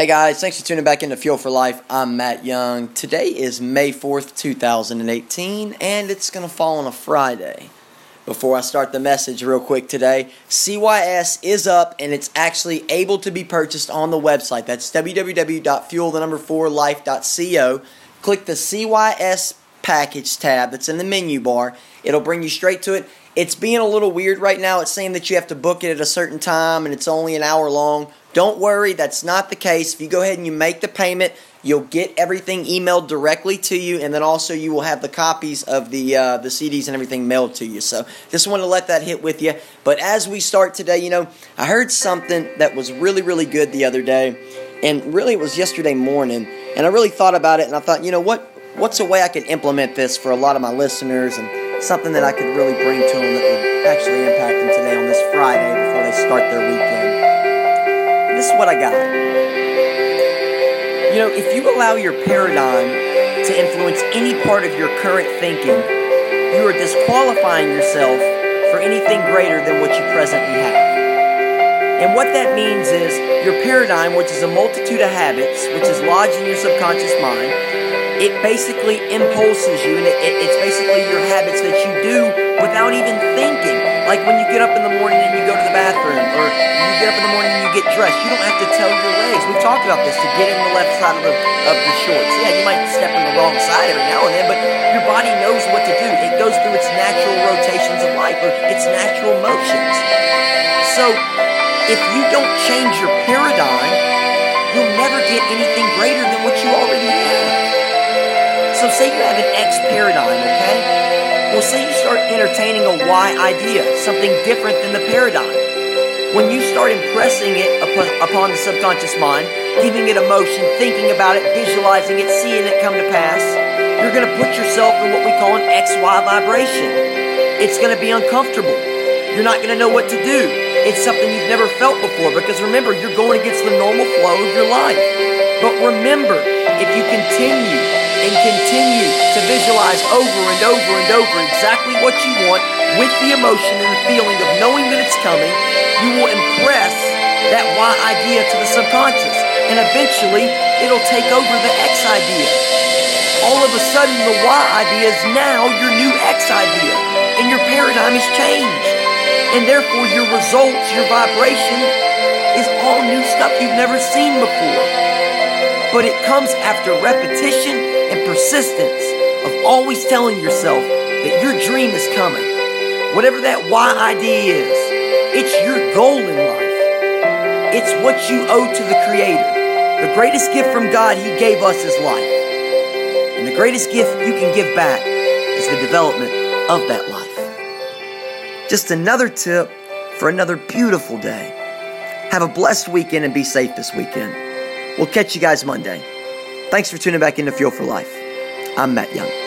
Hey guys, thanks for tuning back into Fuel for Life. I'm Matt Young. Today is May 4th, 2018, and it's going to fall on a Friday. Before I start the message, real quick today, CYS is up and it's actually able to be purchased on the website. That's www.fuel4life.co. Click the CYS package tab that's in the menu bar. It'll bring you straight to it. It's being a little weird right now. It's saying that you have to book it at a certain time and it's only an hour long. Don't worry, that's not the case. If you go ahead and you make the payment, you'll get everything emailed directly to you, and then also you will have the copies of the uh, the CDs and everything mailed to you. So just want to let that hit with you. But as we start today, you know, I heard something that was really really good the other day, and really it was yesterday morning, and I really thought about it, and I thought, you know what, what's a way I could implement this for a lot of my listeners, and something that I could really bring to them that would actually impact them today on this Friday before they start their weekend this is what I got. You know, if you allow your paradigm to influence any part of your current thinking, you are disqualifying yourself for anything greater than what you presently have. And what that means is your paradigm, which is a multitude of habits, which is lodged in your subconscious mind, it basically impulses you, and it, it, it's basically your habits that you do without even thinking. Like when you get up in the morning and you go to the bathroom, or you get up in the morning and you get dressed, you don't have to tell your legs. We've talked about this to get in the left side of the of the shorts. Yeah, you might step in the wrong side every now and then, but your body knows what to do. It goes through its natural rotations of life or its natural motions. So if you don't change your paradigm, you'll never get anything greater than what you already have. So say you have an X paradigm, okay? Well, say you start entertaining a Y idea, something different than the paradigm. When you start impressing it upon, upon the subconscious mind, giving it emotion, thinking about it, visualizing it, seeing it come to pass, you're going to put yourself in what we call an XY vibration. It's going to be uncomfortable. You're not going to know what to do. It's something you've never felt before because remember, you're going against the normal flow of your life. But remember, if you continue and continue to visualize over and over and over exactly what you want with the emotion and the feeling of knowing that it's coming, you will impress that Y idea to the subconscious. And eventually, it'll take over the X idea. All of a sudden, the Y idea is now your new X idea. And your paradigm has changed. And therefore, your results, your vibration is all new stuff you've never seen before. But it comes after repetition and persistence of always telling yourself that your dream is coming. Whatever that Y idea is, it's your goal in life. It's what you owe to the Creator. The greatest gift from God He gave us is life. And the greatest gift you can give back is the development of that life. Just another tip for another beautiful day. Have a blessed weekend and be safe this weekend. We'll catch you guys Monday. Thanks for tuning back into Fuel for Life. I'm Matt Young.